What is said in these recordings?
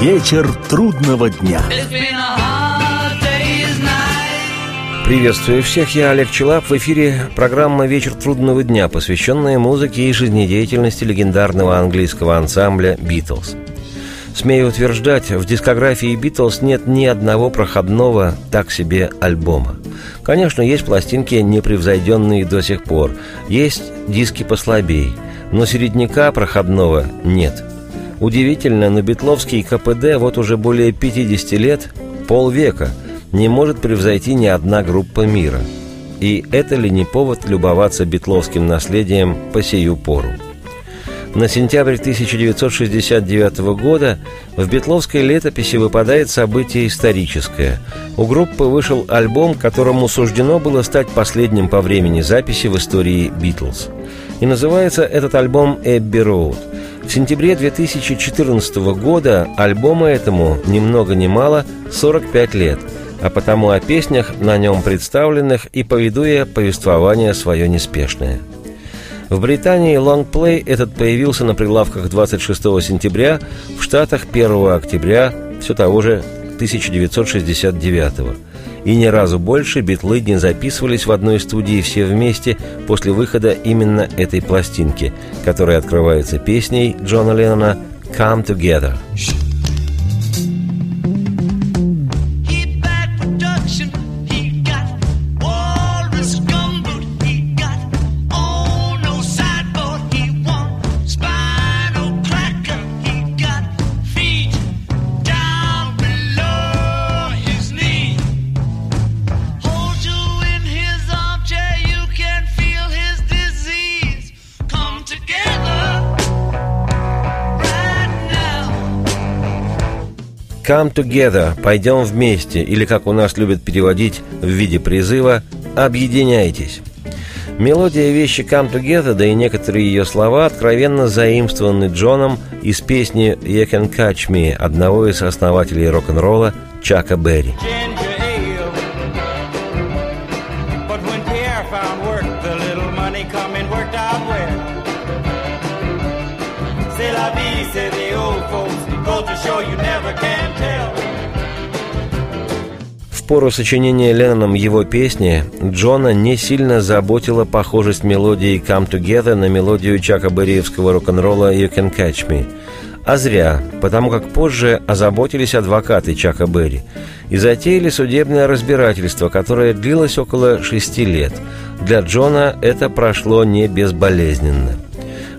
Вечер трудного дня. Приветствую всех, я Олег Челап. В эфире программа «Вечер трудного дня», посвященная музыке и жизнедеятельности легендарного английского ансамбля «Битлз». Смею утверждать, в дискографии «Битлз» нет ни одного проходного так себе альбома. Конечно, есть пластинки, непревзойденные до сих пор, есть диски послабей, но середняка проходного нет – Удивительно, но Бетловский КПД вот уже более 50 лет, полвека, не может превзойти ни одна группа мира. И это ли не повод любоваться бетловским наследием по сию пору? На сентябрь 1969 года в Бетловской летописи выпадает событие историческое. У группы вышел альбом, которому суждено было стать последним по времени записи в истории «Битлз». И называется этот альбом «Эбби Роуд». В сентябре 2014 года альбому этому ни много ни мало 45 лет, а потому о песнях на нем представленных и поведуя повествование свое неспешное. В Британии лонгплей этот появился на прилавках 26 сентября, в Штатах 1 октября все того же 1969 года и ни разу больше битлы не записывались в одной студии все вместе после выхода именно этой пластинки, которая открывается песней Джона Леннона «Come Together». «Come together» – «Пойдем вместе» или, как у нас любят переводить в виде призыва, «Объединяйтесь». Мелодия вещи «Come Together», да и некоторые ее слова откровенно заимствованы Джоном из песни «You Can Catch Me» одного из основателей рок-н-ролла Чака Берри. Пору сочинения Ленноном его песни Джона не сильно заботила похожесть мелодии «Come Together» на мелодию Чака Бериевского рок-н-ролла «You Can Catch Me». А зря, потому как позже озаботились адвокаты Чака Берри и затеяли судебное разбирательство, которое длилось около шести лет. Для Джона это прошло не безболезненно –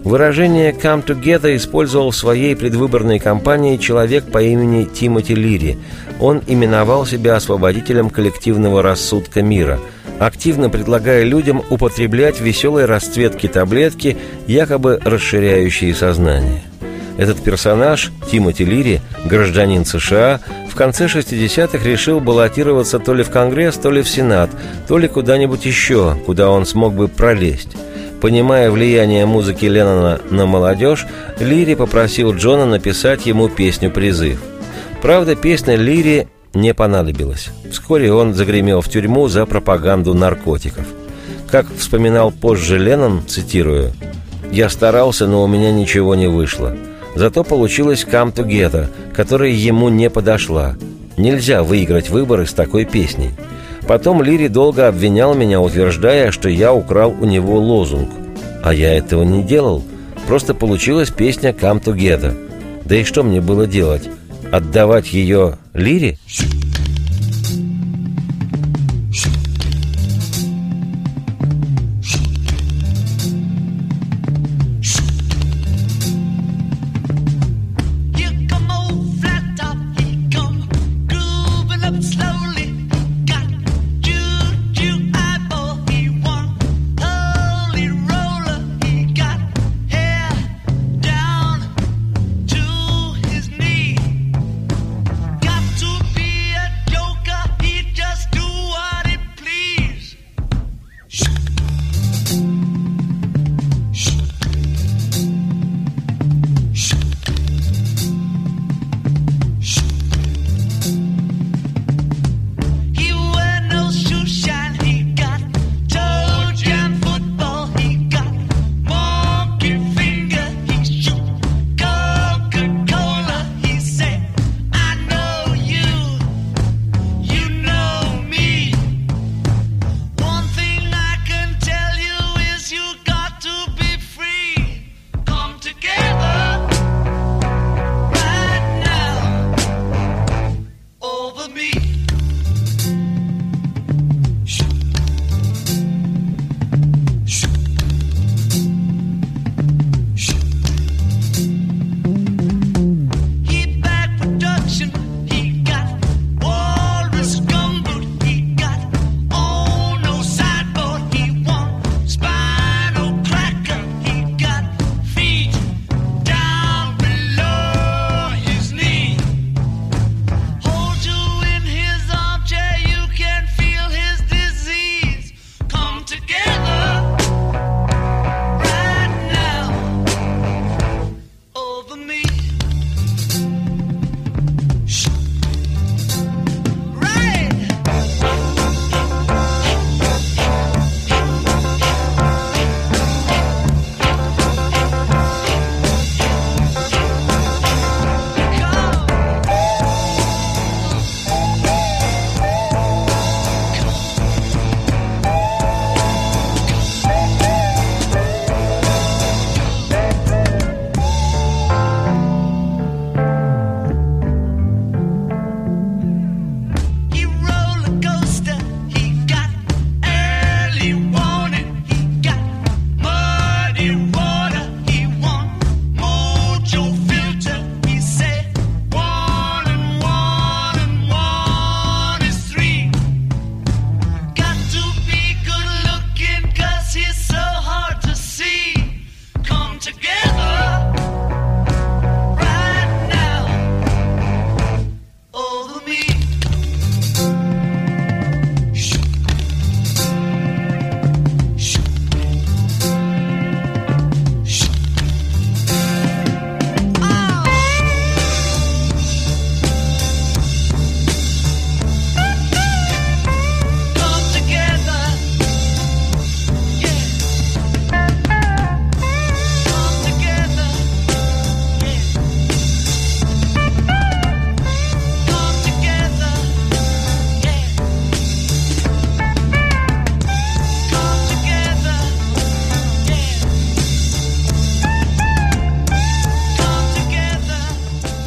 Выражение «come together» использовал в своей предвыборной кампании человек по имени Тимоти Лири. Он именовал себя освободителем коллективного рассудка мира, активно предлагая людям употреблять веселой расцветки таблетки, якобы расширяющие сознание. Этот персонаж, Тимоти Лири, гражданин США, в конце 60-х решил баллотироваться то ли в Конгресс, то ли в Сенат, то ли куда-нибудь еще, куда он смог бы пролезть. Понимая влияние музыки Леннона на молодежь, Лири попросил Джона написать ему песню-призыв. Правда, песня Лири не понадобилась. Вскоре он загремел в тюрьму за пропаганду наркотиков. Как вспоминал позже Леннон, цитирую, «Я старался, но у меня ничего не вышло. Зато получилась «Come Together», которая ему не подошла. Нельзя выиграть выборы с такой песней. Потом Лири долго обвинял меня, утверждая, что я украл у него лозунг. А я этого не делал. Просто получилась песня «Come Together». Да и что мне было делать? Отдавать ее Лире?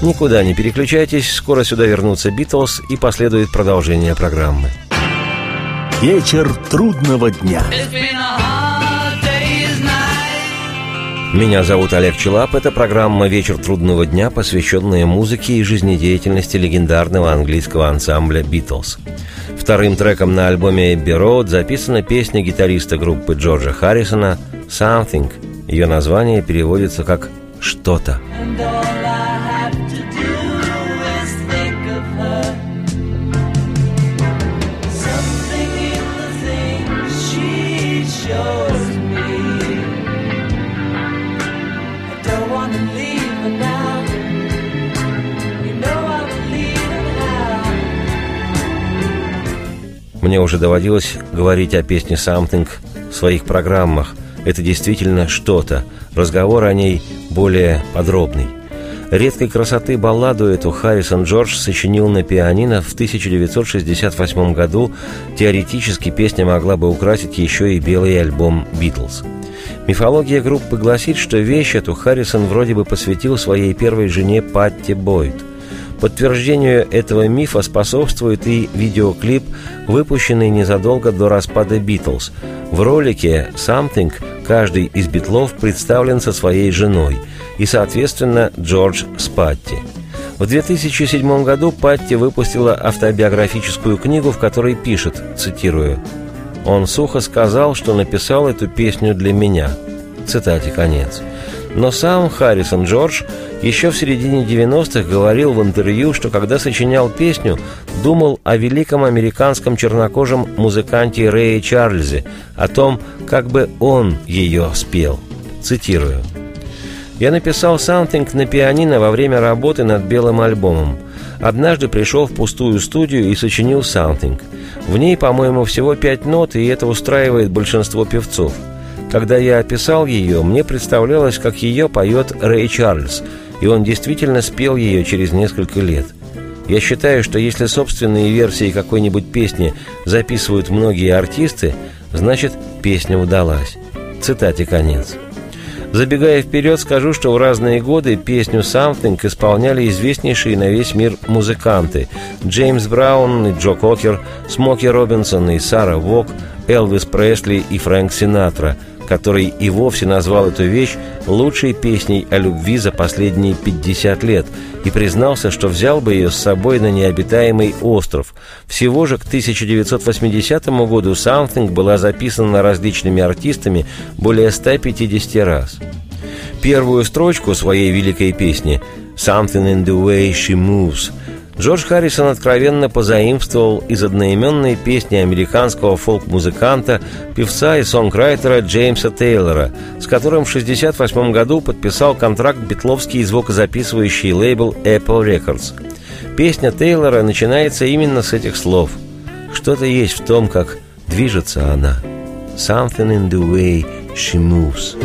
Никуда не переключайтесь, скоро сюда вернутся Битлз и последует продолжение программы. Вечер трудного дня. Меня зовут Олег Челап. Это программа «Вечер трудного дня», посвященная музыке и жизнедеятельности легендарного английского ансамбля «Битлз». Вторым треком на альбоме «Эбби Роуд» записана песня гитариста группы Джорджа Харрисона «Something». Ее название переводится как «что-то». Мне уже доводилось говорить о песне «Something» в своих программах. Это действительно что-то. Разговор о ней более подробный. Редкой красоты балладу эту Харрисон Джордж сочинил на пианино в 1968 году. Теоретически песня могла бы украсить еще и белый альбом «Битлз». Мифология группы гласит, что вещь эту Харрисон вроде бы посвятил своей первой жене Патти Бойд – Подтверждению этого мифа способствует и видеоклип, выпущенный незадолго до распада «Битлз». В ролике «Something» каждый из битлов представлен со своей женой и, соответственно, Джордж с Патти. В 2007 году Патти выпустила автобиографическую книгу, в которой пишет, цитирую, «Он сухо сказал, что написал эту песню для меня». Цитате конец. Но сам Харрисон Джордж еще в середине 90-х говорил в интервью, что когда сочинял песню, думал о великом американском чернокожем музыканте Рэе Чарльзе, о том, как бы он ее спел. Цитирую. «Я написал «Something» на пианино во время работы над белым альбомом. Однажды пришел в пустую студию и сочинил «Something». В ней, по-моему, всего пять нот, и это устраивает большинство певцов – когда я описал ее, мне представлялось, как ее поет Рэй Чарльз, и он действительно спел ее через несколько лет. Я считаю, что если собственные версии какой-нибудь песни записывают многие артисты, значит, песня удалась. Цитате конец. Забегая вперед, скажу, что в разные годы песню «Something» исполняли известнейшие на весь мир музыканты Джеймс Браун и Джо Кокер, Смоки Робинсон и Сара Вок, Элвис Пресли и Фрэнк Синатра – который и вовсе назвал эту вещь лучшей песней о любви за последние 50 лет и признался, что взял бы ее с собой на необитаемый остров. Всего же к 1980 году «Something» была записана различными артистами более 150 раз. Первую строчку своей великой песни «Something in the way she moves» Джордж Харрисон откровенно позаимствовал из одноименной песни американского фолк-музыканта, певца и сонграйтера Джеймса Тейлора, с которым в 1968 году подписал контракт битловский звукозаписывающий лейбл Apple Records. Песня Тейлора начинается именно с этих слов. Что-то есть в том, как движется она. Something in the way she moves.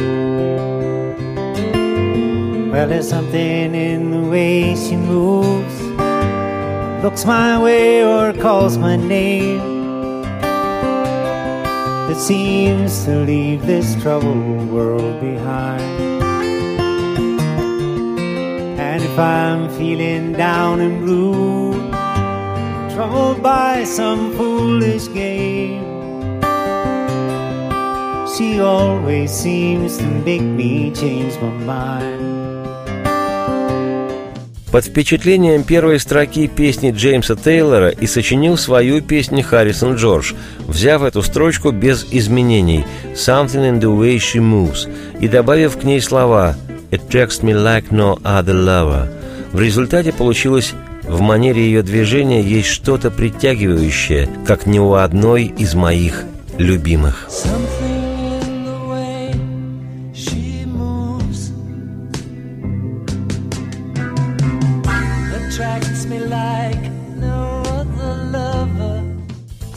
Well, there's something in the way she moves looks my way or calls my name that seems to leave this troubled world behind. And if I'm feeling down and blue, troubled by some foolish game, she always seems to make me change my mind. Под впечатлением первой строки песни Джеймса Тейлора и сочинил свою песню Харрисон Джордж, взяв эту строчку без изменений «Something in the way she moves» и добавив к ней слова «Attracts me like no other lover». В результате получилось в манере ее движения есть что-то притягивающее, как ни у одной из моих любимых. Something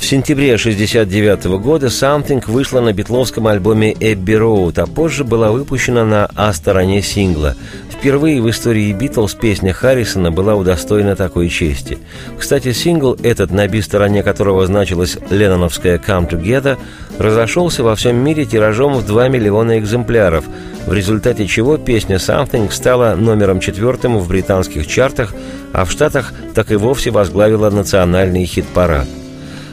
сентябре 1969 года «Something» вышла на битловском альбоме «Эбби Роуд», а позже была выпущена на А-стороне сингла. Впервые в истории «Битлз» песня Харрисона была удостоена такой чести. Кстати, сингл этот, на Би-стороне которого значилась ленноновская «Come Together», разошелся во всем мире тиражом в 2 миллиона экземпляров, в результате чего песня «Something» стала номером четвертым в британских чартах, а в Штатах так и вовсе возглавила национальный хит-парад.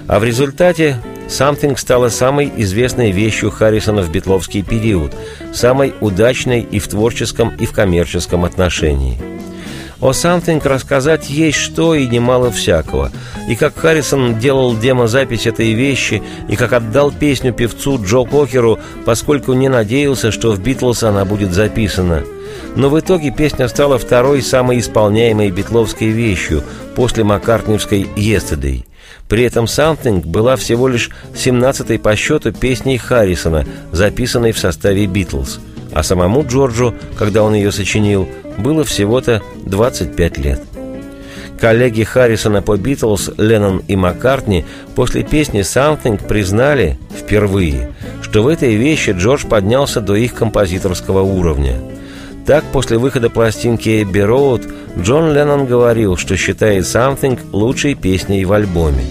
А в результате «Something» стала самой известной вещью Харрисона в битловский период, самой удачной и в творческом, и в коммерческом отношении – о «Something» рассказать есть что и немало всякого. И как Харрисон делал демозапись этой вещи, и как отдал песню певцу Джо Кокеру, поскольку не надеялся, что в «Битлз» она будет записана. Но в итоге песня стала второй самой исполняемой битловской вещью после маккартневской «Yesterday». При этом «Something» была всего лишь 17-й по счету песней Харрисона, записанной в составе «Битлз». А самому Джорджу, когда он ее сочинил, было всего-то 25 лет. Коллеги Харрисона по «Битлз» Леннон и Маккартни после песни «Something» признали впервые, что в этой вещи Джордж поднялся до их композиторского уровня. Так, после выхода пластинки «Эбби Роуд» Джон Леннон говорил, что считает «Something» лучшей песней в альбоме.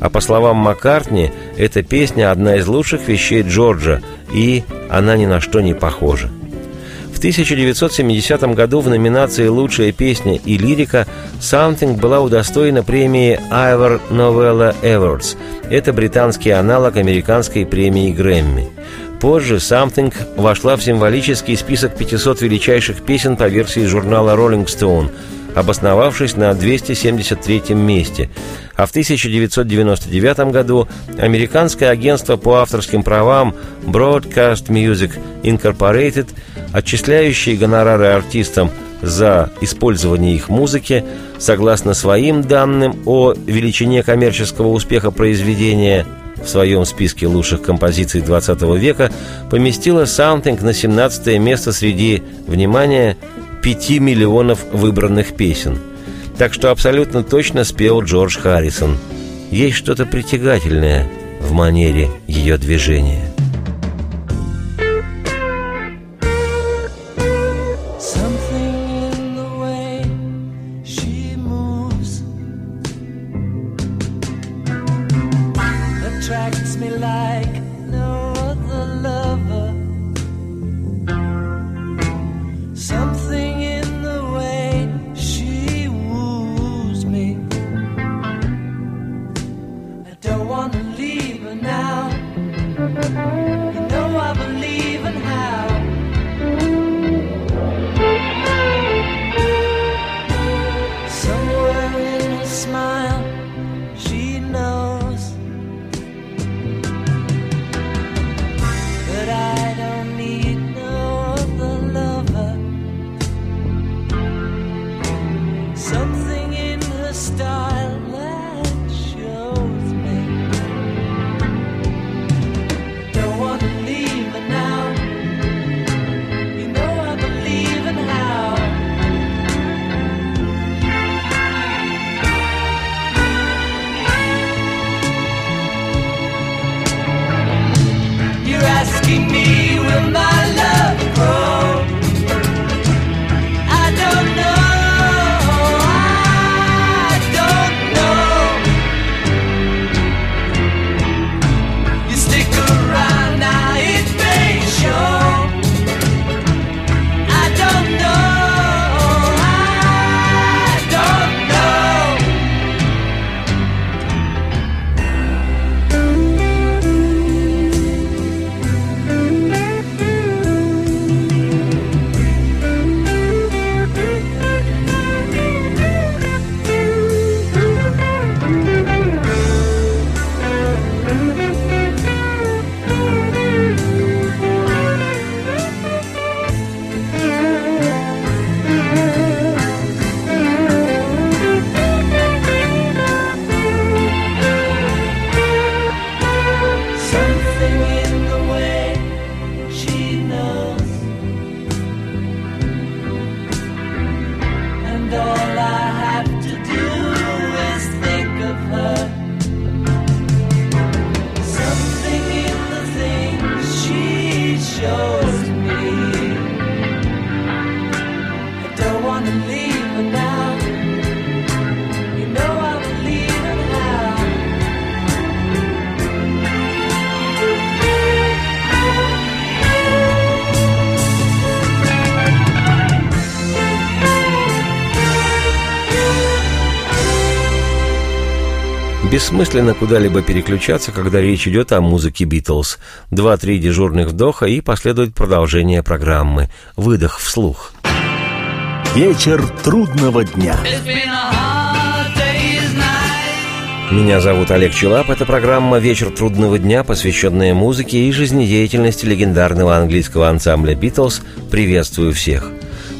А по словам Маккартни, эта песня одна из лучших вещей Джорджа, и она ни на что не похожа. В 1970 году в номинации «Лучшая песня и лирика» «Something» была удостоена премии Ivor Novella Awards. Это британский аналог американской премии Грэмми. Позже «Something» вошла в символический список 500 величайших песен по версии журнала Rolling Stone, обосновавшись на 273 месте. А в 1999 году американское агентство по авторским правам Broadcast Music Incorporated – отчисляющие гонорары артистам за использование их музыки, согласно своим данным о величине коммерческого успеха произведения, в своем списке лучших композиций 20 века поместила «Something» на 17 место среди, внимания 5 миллионов выбранных песен. Так что абсолютно точно спел Джордж Харрисон. Есть что-то притягательное в манере ее движения. Бессмысленно куда-либо переключаться, когда речь идет о музыке Битлз. Два-три дежурных вдоха и последует продолжение программы. Выдох вслух. Вечер трудного дня. Меня зовут Олег Челап. Это программа «Вечер трудного дня», посвященная музыке и жизнедеятельности легендарного английского ансамбля «Битлз». Приветствую всех.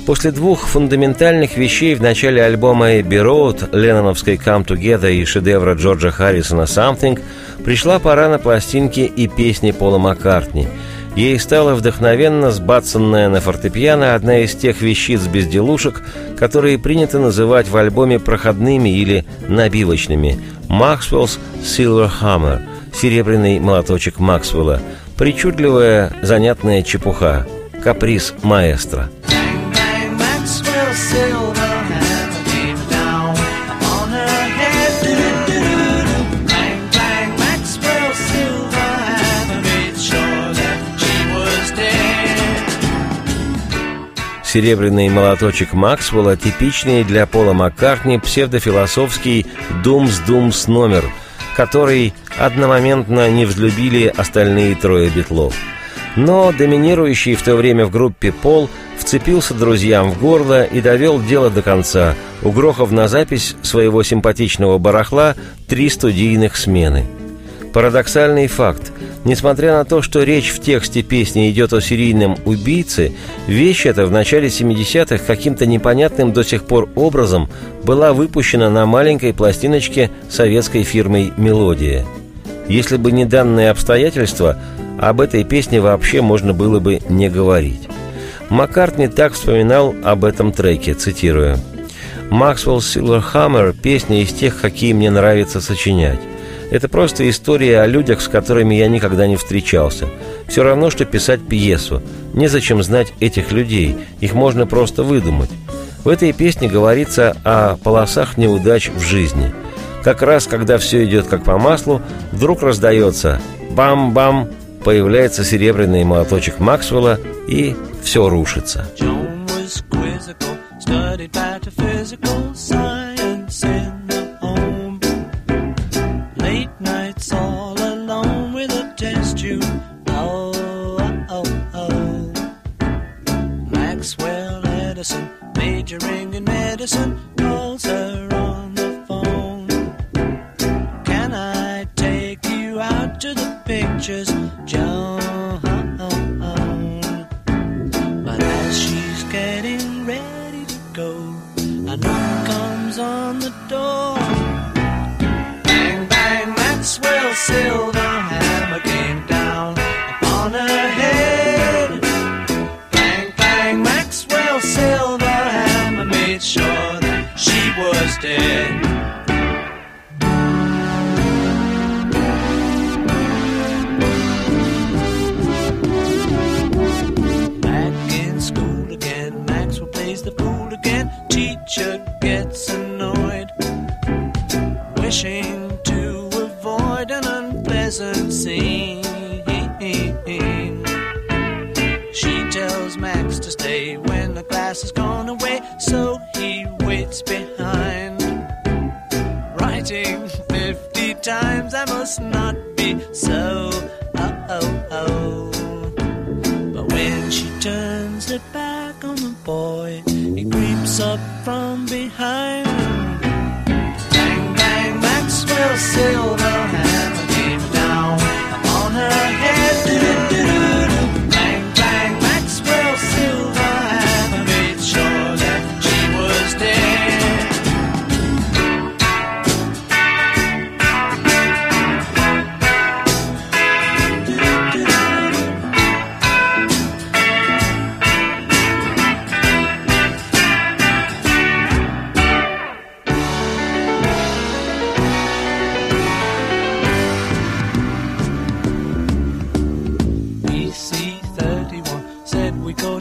После двух фундаментальных вещей в начале альбома «Abbey Road», ленноновской «Come Together» и шедевра Джорджа Харрисона «Something» пришла пора на пластинки и песни Пола Маккартни. Ей стала вдохновенно сбацанная на фортепиано одна из тех вещиц безделушек, которые принято называть в альбоме проходными или набивочными. «Maxwell's Silver Hammer» – «Серебряный молоточек Максвелла», причудливая, занятная чепуха, каприз маэстро – Серебряный молоточек Максвелла – типичный для Пола Маккартни псевдофилософский «Думс-Думс» номер, который одномоментно не взлюбили остальные трое битлов. Но доминирующий в то время в группе Пол вцепился друзьям в горло и довел дело до конца, угрохав на запись своего симпатичного барахла три студийных смены – Парадоксальный факт. Несмотря на то, что речь в тексте песни идет о серийном убийце, вещь эта в начале 70-х каким-то непонятным до сих пор образом была выпущена на маленькой пластиночке советской фирмой «Мелодия». Если бы не данные обстоятельства, об этой песне вообще можно было бы не говорить. Маккартни так вспоминал об этом треке, цитирую. «Максвелл Силверхаммер – песня из тех, какие мне нравится сочинять. Это просто история о людях, с которыми я никогда не встречался. Все равно, что писать пьесу. Незачем знать этих людей, их можно просто выдумать. В этой песне говорится о полосах неудач в жизни. Как раз, когда все идет как по маслу, вдруг раздается «бам-бам», появляется серебряный молоточек Максвелла, и все рушится. majoring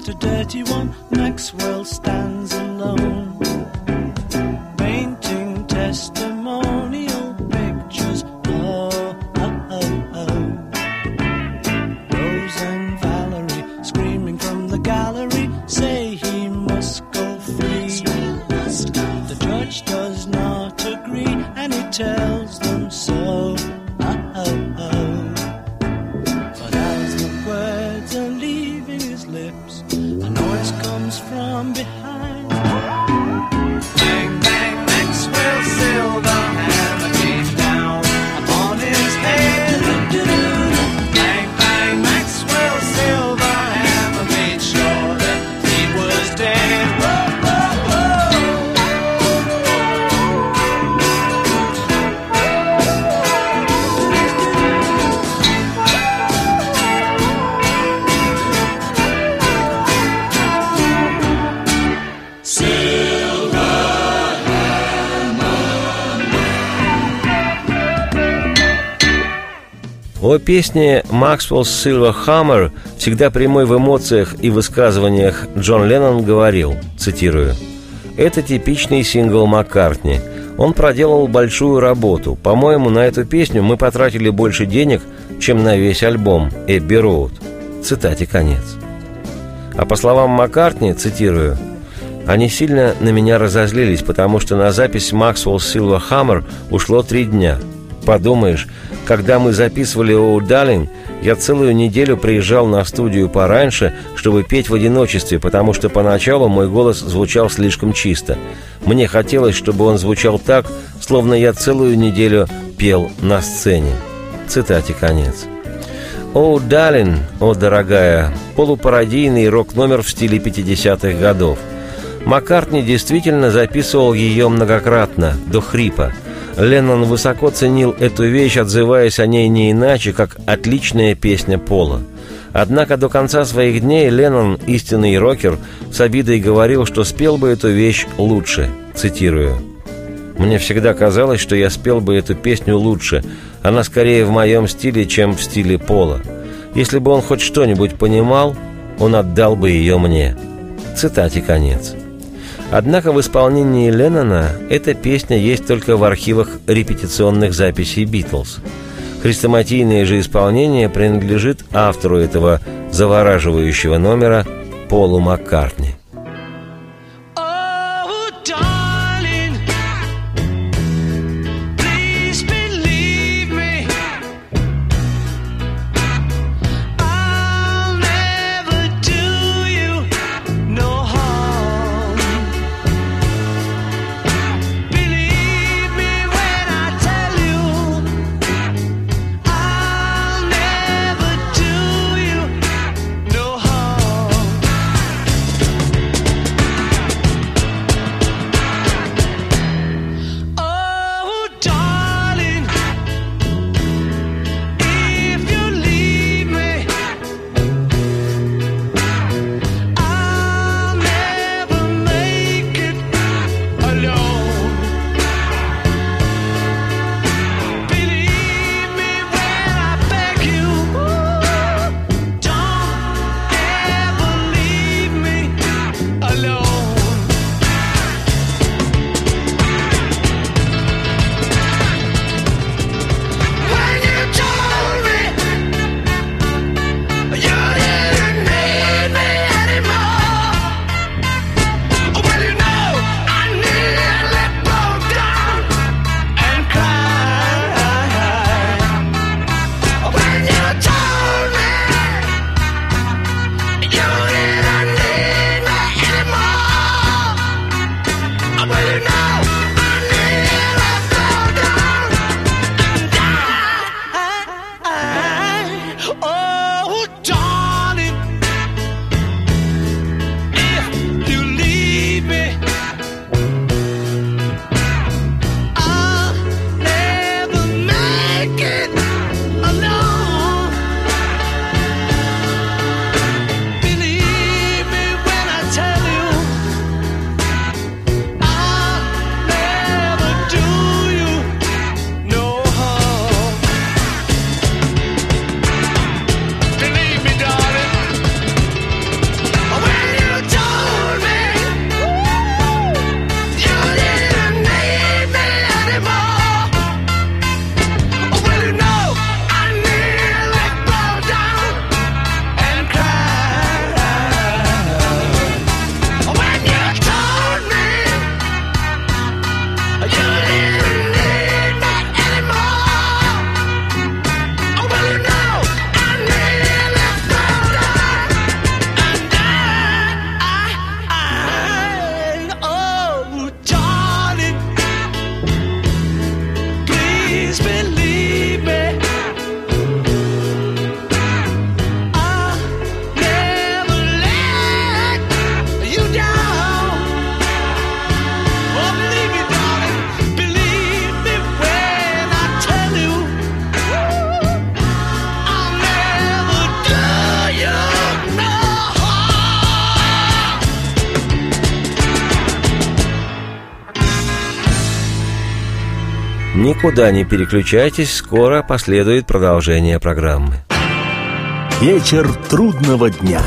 a dirty one next О песне «Maxwell's Silver Hammer» всегда прямой в эмоциях и высказываниях Джон Леннон говорил, цитирую, «Это типичный сингл Маккартни. Он проделал большую работу. По-моему, на эту песню мы потратили больше денег, чем на весь альбом «Эбби Роуд». Цитате конец. А по словам Маккартни, цитирую, «Они сильно на меня разозлились, потому что на запись «Maxwell's Silver Hammer» ушло три дня. Подумаешь, когда мы записывали «Оу, Далин», я целую неделю приезжал на студию пораньше, чтобы петь в одиночестве, потому что поначалу мой голос звучал слишком чисто. Мне хотелось, чтобы он звучал так, словно я целую неделю пел на сцене. Цитате конец. «Оу, Далин, о, дорогая», полупародийный рок-номер в стиле 50-х годов. Маккартни действительно записывал ее многократно, до хрипа – Леннон высоко ценил эту вещь, отзываясь о ней не иначе, как отличная песня Пола. Однако до конца своих дней Леннон, истинный рокер, с обидой говорил, что спел бы эту вещь лучше. Цитирую. «Мне всегда казалось, что я спел бы эту песню лучше. Она скорее в моем стиле, чем в стиле Пола. Если бы он хоть что-нибудь понимал, он отдал бы ее мне». Цитате конец. Однако в исполнении Леннона эта песня есть только в архивах репетиционных записей «Битлз». Хрестоматийное же исполнение принадлежит автору этого завораживающего номера Полу Маккартни. Никуда не переключайтесь, скоро последует продолжение программы. Вечер трудного дня.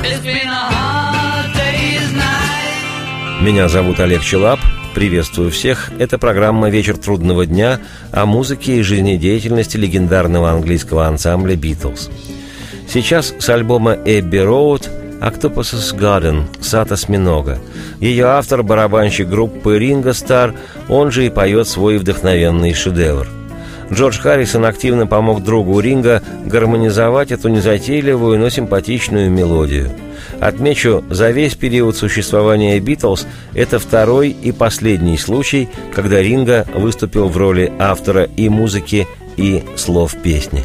Меня зовут Олег Челап. Приветствую всех. Это программа «Вечер трудного дня» о музыке и жизнедеятельности легендарного английского ансамбля «Битлз». Сейчас с альбома «Эбби Роуд» «Octopus's Garden» «Сад осьминога». Ее автор – барабанщик группы «Ринго Стар», он же и поет свой вдохновенный шедевр – Джордж Харрисон активно помог другу Ринга гармонизовать эту незатейливую, но симпатичную мелодию. Отмечу, за весь период существования «Битлз» это второй и последний случай, когда Ринга выступил в роли автора и музыки, и слов песни.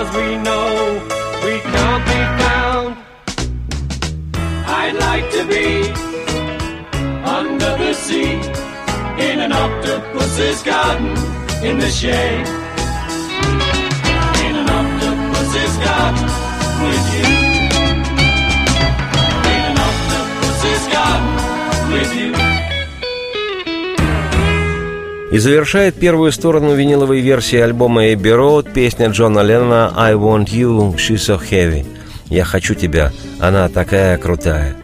because we know we can't be found. I'd like to be under the sea in an octopus's garden in the shade. In an octopus's garden И завершает первую сторону виниловой версии альбома Эбби Роуд песня Джона Леннона «I want you, she's so heavy». «Я хочу тебя, она такая крутая».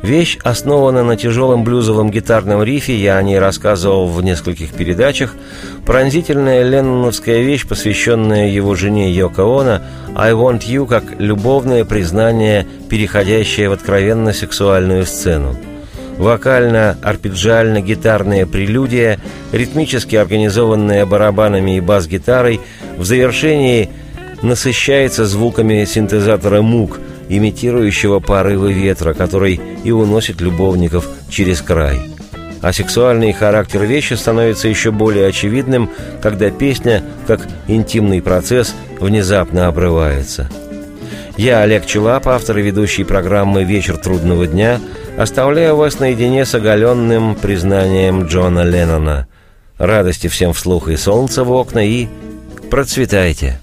Вещь основана на тяжелом блюзовом гитарном рифе, я о ней рассказывал в нескольких передачах. Пронзительная ленноновская вещь, посвященная его жене Йоко Оно, «I want you» как любовное признание, переходящее в откровенно сексуальную сцену вокально-арпеджиально-гитарная прелюдия, ритмически организованная барабанами и бас-гитарой, в завершении насыщается звуками синтезатора мук, имитирующего порывы ветра, который и уносит любовников через край. А сексуальный характер вещи становится еще более очевидным, когда песня, как интимный процесс, внезапно обрывается. Я, Олег Челап, автор и ведущий программы «Вечер трудного дня», оставляю вас наедине с оголенным признанием Джона Леннона. Радости всем вслух и солнца в окна, и процветайте!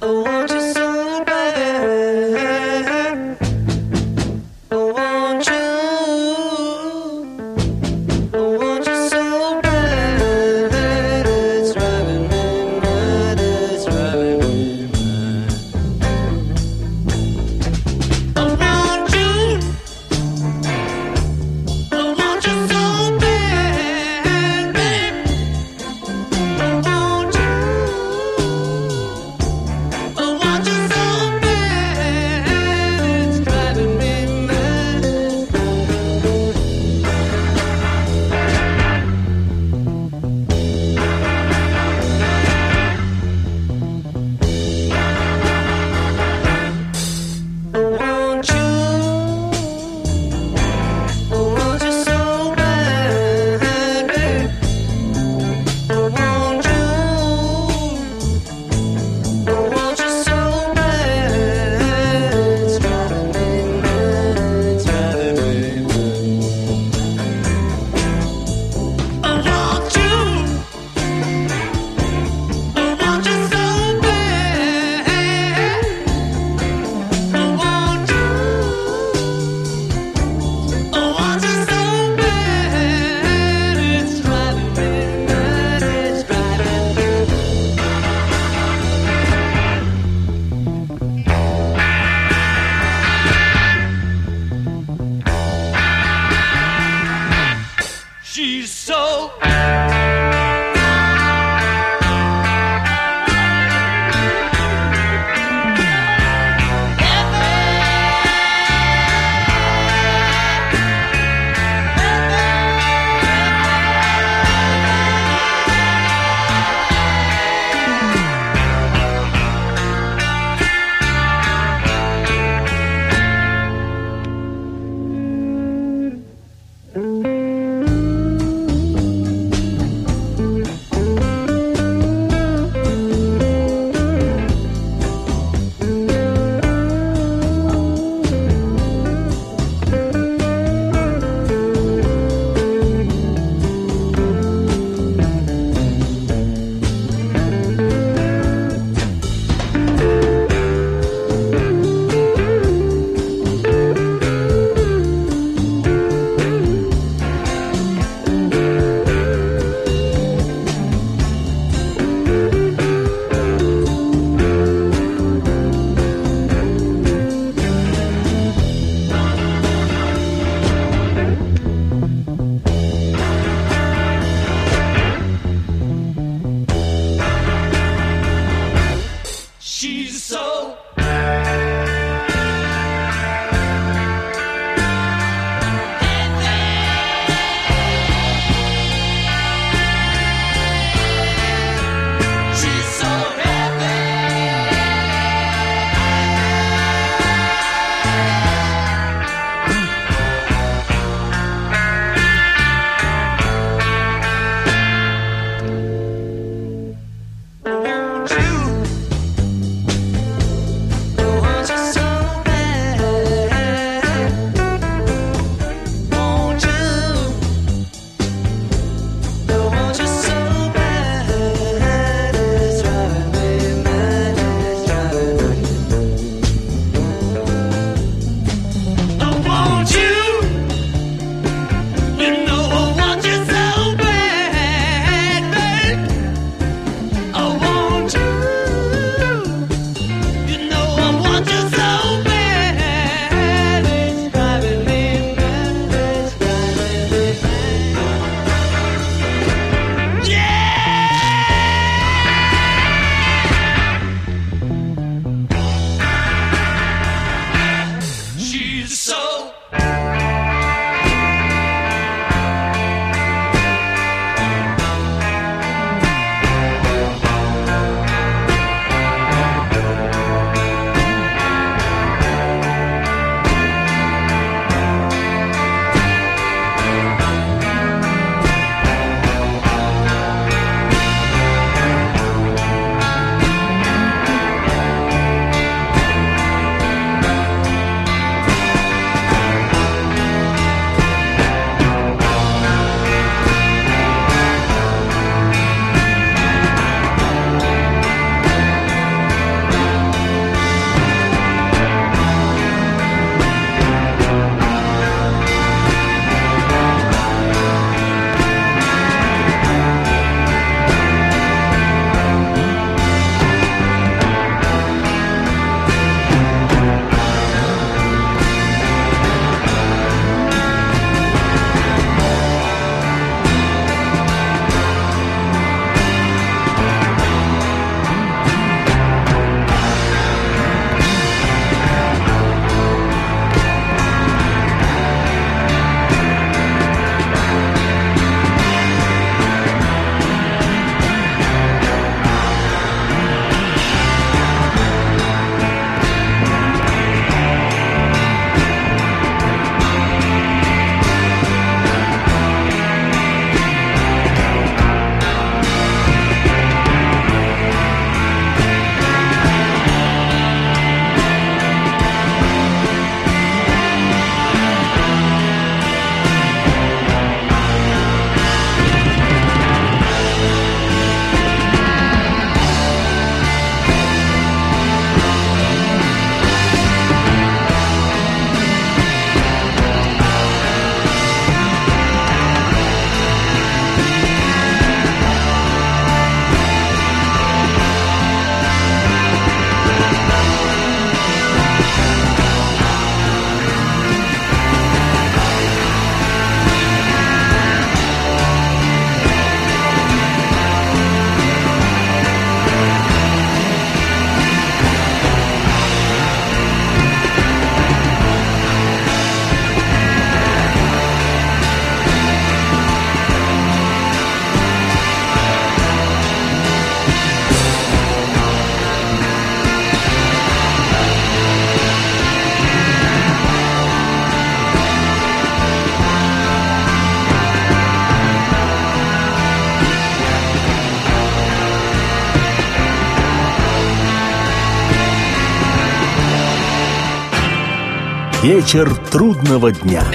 Вечер трудного дня.